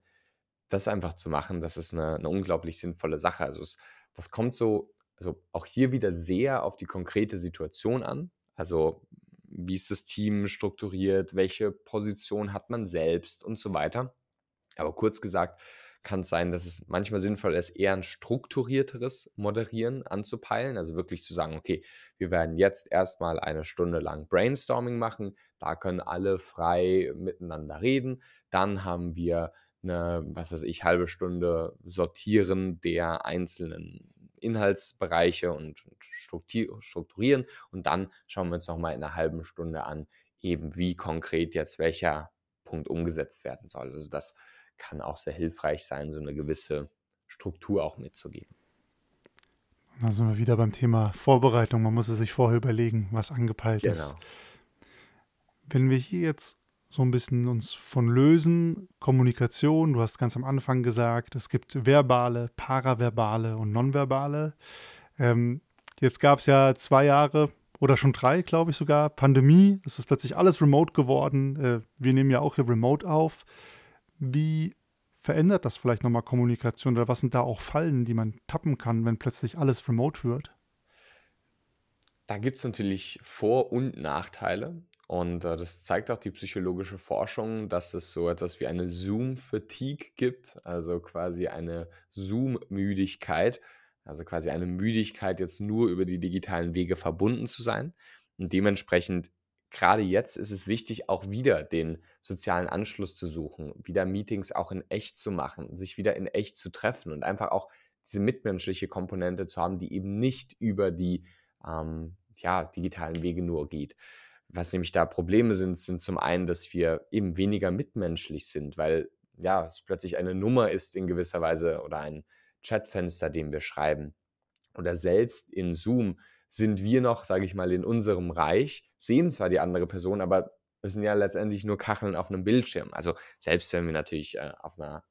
Das einfach zu machen, das ist eine, eine unglaublich sinnvolle Sache. Also es, das kommt so, also auch hier wieder sehr auf die konkrete Situation an. Also wie ist das Team strukturiert, welche Position hat man selbst und so weiter. Aber kurz gesagt, kann es sein, dass es manchmal sinnvoll ist, eher ein strukturierteres Moderieren anzupeilen. Also wirklich zu sagen, okay, wir werden jetzt erstmal eine Stunde lang Brainstorming machen. Da können alle frei miteinander reden. Dann haben wir eine, was weiß ich, halbe Stunde Sortieren der einzelnen Inhaltsbereiche und strukturieren. Und dann schauen wir uns nochmal in einer halben Stunde an, eben wie konkret jetzt welcher Punkt umgesetzt werden soll. Also das kann auch sehr hilfreich sein, so eine gewisse Struktur auch mitzugeben. Da sind wir wieder beim Thema Vorbereitung. Man muss es sich vorher überlegen, was angepeilt genau. ist. Wenn wir hier jetzt so ein bisschen uns von lösen, Kommunikation, du hast ganz am Anfang gesagt, es gibt verbale, paraverbale und nonverbale. Ähm, jetzt gab es ja zwei Jahre oder schon drei, glaube ich sogar, Pandemie. Es ist plötzlich alles remote geworden. Äh, wir nehmen ja auch hier remote auf. Wie verändert das vielleicht nochmal Kommunikation oder was sind da auch Fallen, die man tappen kann, wenn plötzlich alles remote wird? Da gibt es natürlich Vor- und Nachteile. Und äh, das zeigt auch die psychologische Forschung, dass es so etwas wie eine Zoom-Fatigue gibt, also quasi eine Zoom-Müdigkeit, also quasi eine Müdigkeit, jetzt nur über die digitalen Wege verbunden zu sein. Und dementsprechend gerade jetzt ist es wichtig, auch wieder den sozialen Anschluss zu suchen, wieder Meetings auch in echt zu machen, sich wieder in echt zu treffen und einfach auch diese mitmenschliche Komponente zu haben, die eben nicht über die ähm, ja, digitalen Wege nur geht. Was nämlich da Probleme sind, sind zum einen, dass wir eben weniger mitmenschlich sind, weil ja, es plötzlich eine Nummer ist in gewisser Weise oder ein Chatfenster, dem wir schreiben. Oder selbst in Zoom sind wir noch, sage ich mal, in unserem Reich, sehen zwar die andere Person, aber es sind ja letztendlich nur Kacheln auf einem Bildschirm. Also selbst wenn wir natürlich äh, auf einer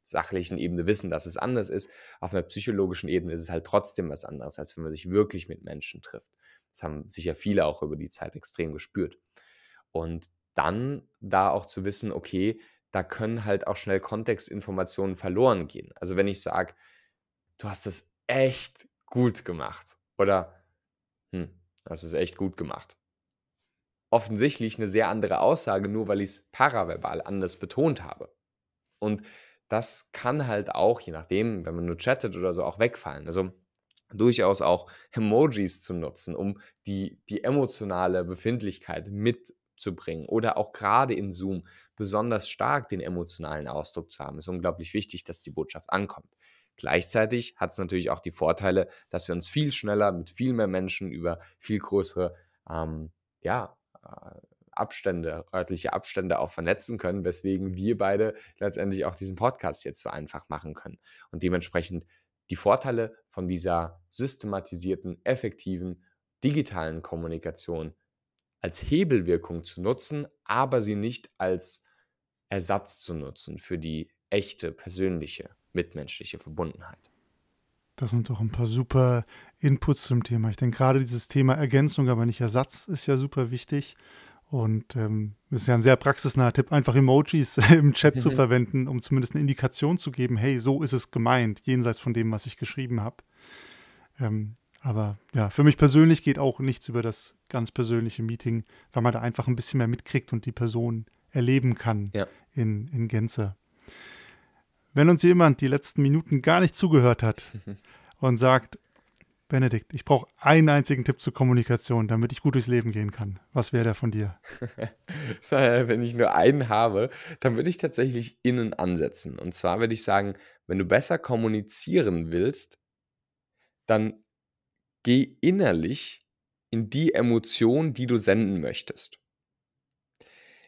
sachlichen Ebene wissen, dass es anders ist, auf einer psychologischen Ebene ist es halt trotzdem was anderes, als wenn man sich wirklich mit Menschen trifft. Das haben sicher viele auch über die Zeit extrem gespürt. Und dann da auch zu wissen, okay, da können halt auch schnell Kontextinformationen verloren gehen. Also wenn ich sage, du hast das echt gut gemacht oder hm, das ist echt gut gemacht. Offensichtlich eine sehr andere Aussage, nur weil ich es paraverbal anders betont habe. Und das kann halt auch, je nachdem, wenn man nur chattet oder so, auch wegfallen. Also durchaus auch Emojis zu nutzen, um die, die emotionale Befindlichkeit mitzubringen oder auch gerade in Zoom besonders stark den emotionalen Ausdruck zu haben. Es ist unglaublich wichtig, dass die Botschaft ankommt. Gleichzeitig hat es natürlich auch die Vorteile, dass wir uns viel schneller mit viel mehr Menschen über viel größere ähm, ja, äh, Abstände, örtliche Abstände auch vernetzen können, weswegen wir beide letztendlich auch diesen Podcast jetzt so einfach machen können. Und dementsprechend die Vorteile von dieser systematisierten, effektiven, digitalen Kommunikation als Hebelwirkung zu nutzen, aber sie nicht als Ersatz zu nutzen für die echte, persönliche mitmenschliche Verbundenheit. Das sind doch ein paar super Inputs zum Thema. Ich denke, gerade dieses Thema Ergänzung, aber nicht Ersatz, ist ja super wichtig. Und ähm, ist ja ein sehr praxisnaher Tipp, einfach Emojis im Chat zu verwenden, um zumindest eine Indikation zu geben, hey, so ist es gemeint, jenseits von dem, was ich geschrieben habe. Ähm, aber ja, für mich persönlich geht auch nichts über das ganz persönliche Meeting, weil man da einfach ein bisschen mehr mitkriegt und die Person erleben kann ja. in, in Gänze. Wenn uns jemand die letzten Minuten gar nicht zugehört hat und sagt, Benedikt, ich brauche einen einzigen Tipp zur Kommunikation, damit ich gut durchs Leben gehen kann. Was wäre der von dir? wenn ich nur einen habe, dann würde ich tatsächlich innen ansetzen. Und zwar würde ich sagen, wenn du besser kommunizieren willst, dann geh innerlich in die Emotion, die du senden möchtest.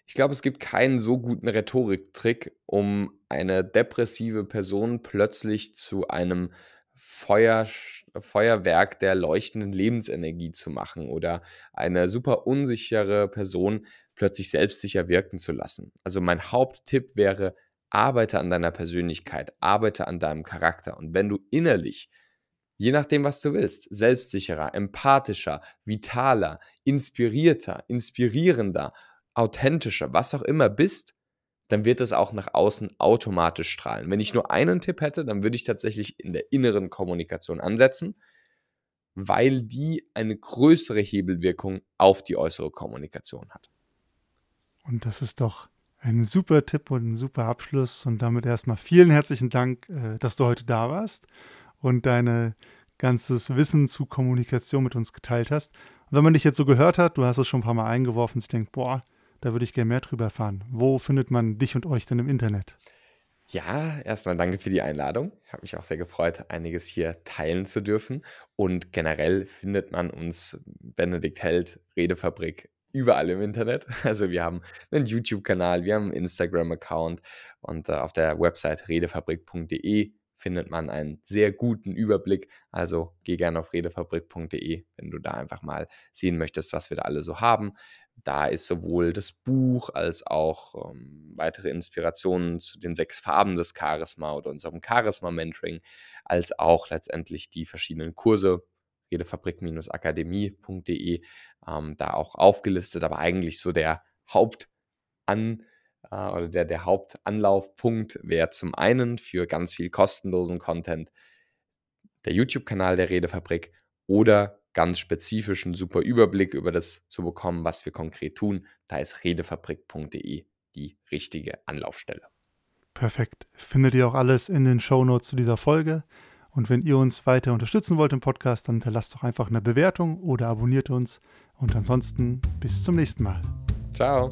Ich glaube, es gibt keinen so guten Rhetoriktrick, um eine depressive Person plötzlich zu einem Feuer, Feuerwerk der leuchtenden Lebensenergie zu machen oder eine super unsichere Person plötzlich selbstsicher wirken zu lassen. Also mein Haupttipp wäre arbeite an deiner Persönlichkeit, arbeite an deinem Charakter. Und wenn du innerlich, je nachdem, was du willst, selbstsicherer, empathischer, vitaler, inspirierter, inspirierender, authentischer, was auch immer bist, dann wird es auch nach außen automatisch strahlen. Wenn ich nur einen Tipp hätte, dann würde ich tatsächlich in der inneren Kommunikation ansetzen, weil die eine größere Hebelwirkung auf die äußere Kommunikation hat. Und das ist doch ein super Tipp und ein super Abschluss. Und damit erstmal vielen herzlichen Dank, äh, dass du heute da warst und deine ganzes Wissen zu Kommunikation mit uns geteilt hast. Und wenn man dich jetzt so gehört hat, du hast es schon ein paar Mal eingeworfen, ich denke, boah, da würde ich gerne mehr drüber erfahren. Wo findet man dich und euch denn im Internet? Ja, erstmal danke für die Einladung. Ich habe mich auch sehr gefreut, einiges hier teilen zu dürfen. Und generell findet man uns Benedikt Held, Redefabrik, überall im Internet. Also wir haben einen YouTube-Kanal, wir haben einen Instagram-Account und äh, auf der Website redefabrik.de findet man einen sehr guten Überblick. Also geh gerne auf redefabrik.de, wenn du da einfach mal sehen möchtest, was wir da alle so haben. Da ist sowohl das Buch als auch ähm, weitere Inspirationen zu den sechs Farben des Charisma oder unserem Charisma-Mentoring, als auch letztendlich die verschiedenen Kurse, redefabrik-akademie.de, ähm, da auch aufgelistet, aber eigentlich so der Hauptan äh, oder der, der Hauptanlaufpunkt wäre zum einen für ganz viel kostenlosen Content der YouTube-Kanal der Redefabrik oder ganz spezifischen super Überblick über das zu bekommen, was wir konkret tun, da ist redefabrik.de die richtige Anlaufstelle. Perfekt. Findet ihr auch alles in den Show Notes zu dieser Folge. Und wenn ihr uns weiter unterstützen wollt im Podcast, dann hinterlasst doch einfach eine Bewertung oder abonniert uns. Und ansonsten bis zum nächsten Mal. Ciao.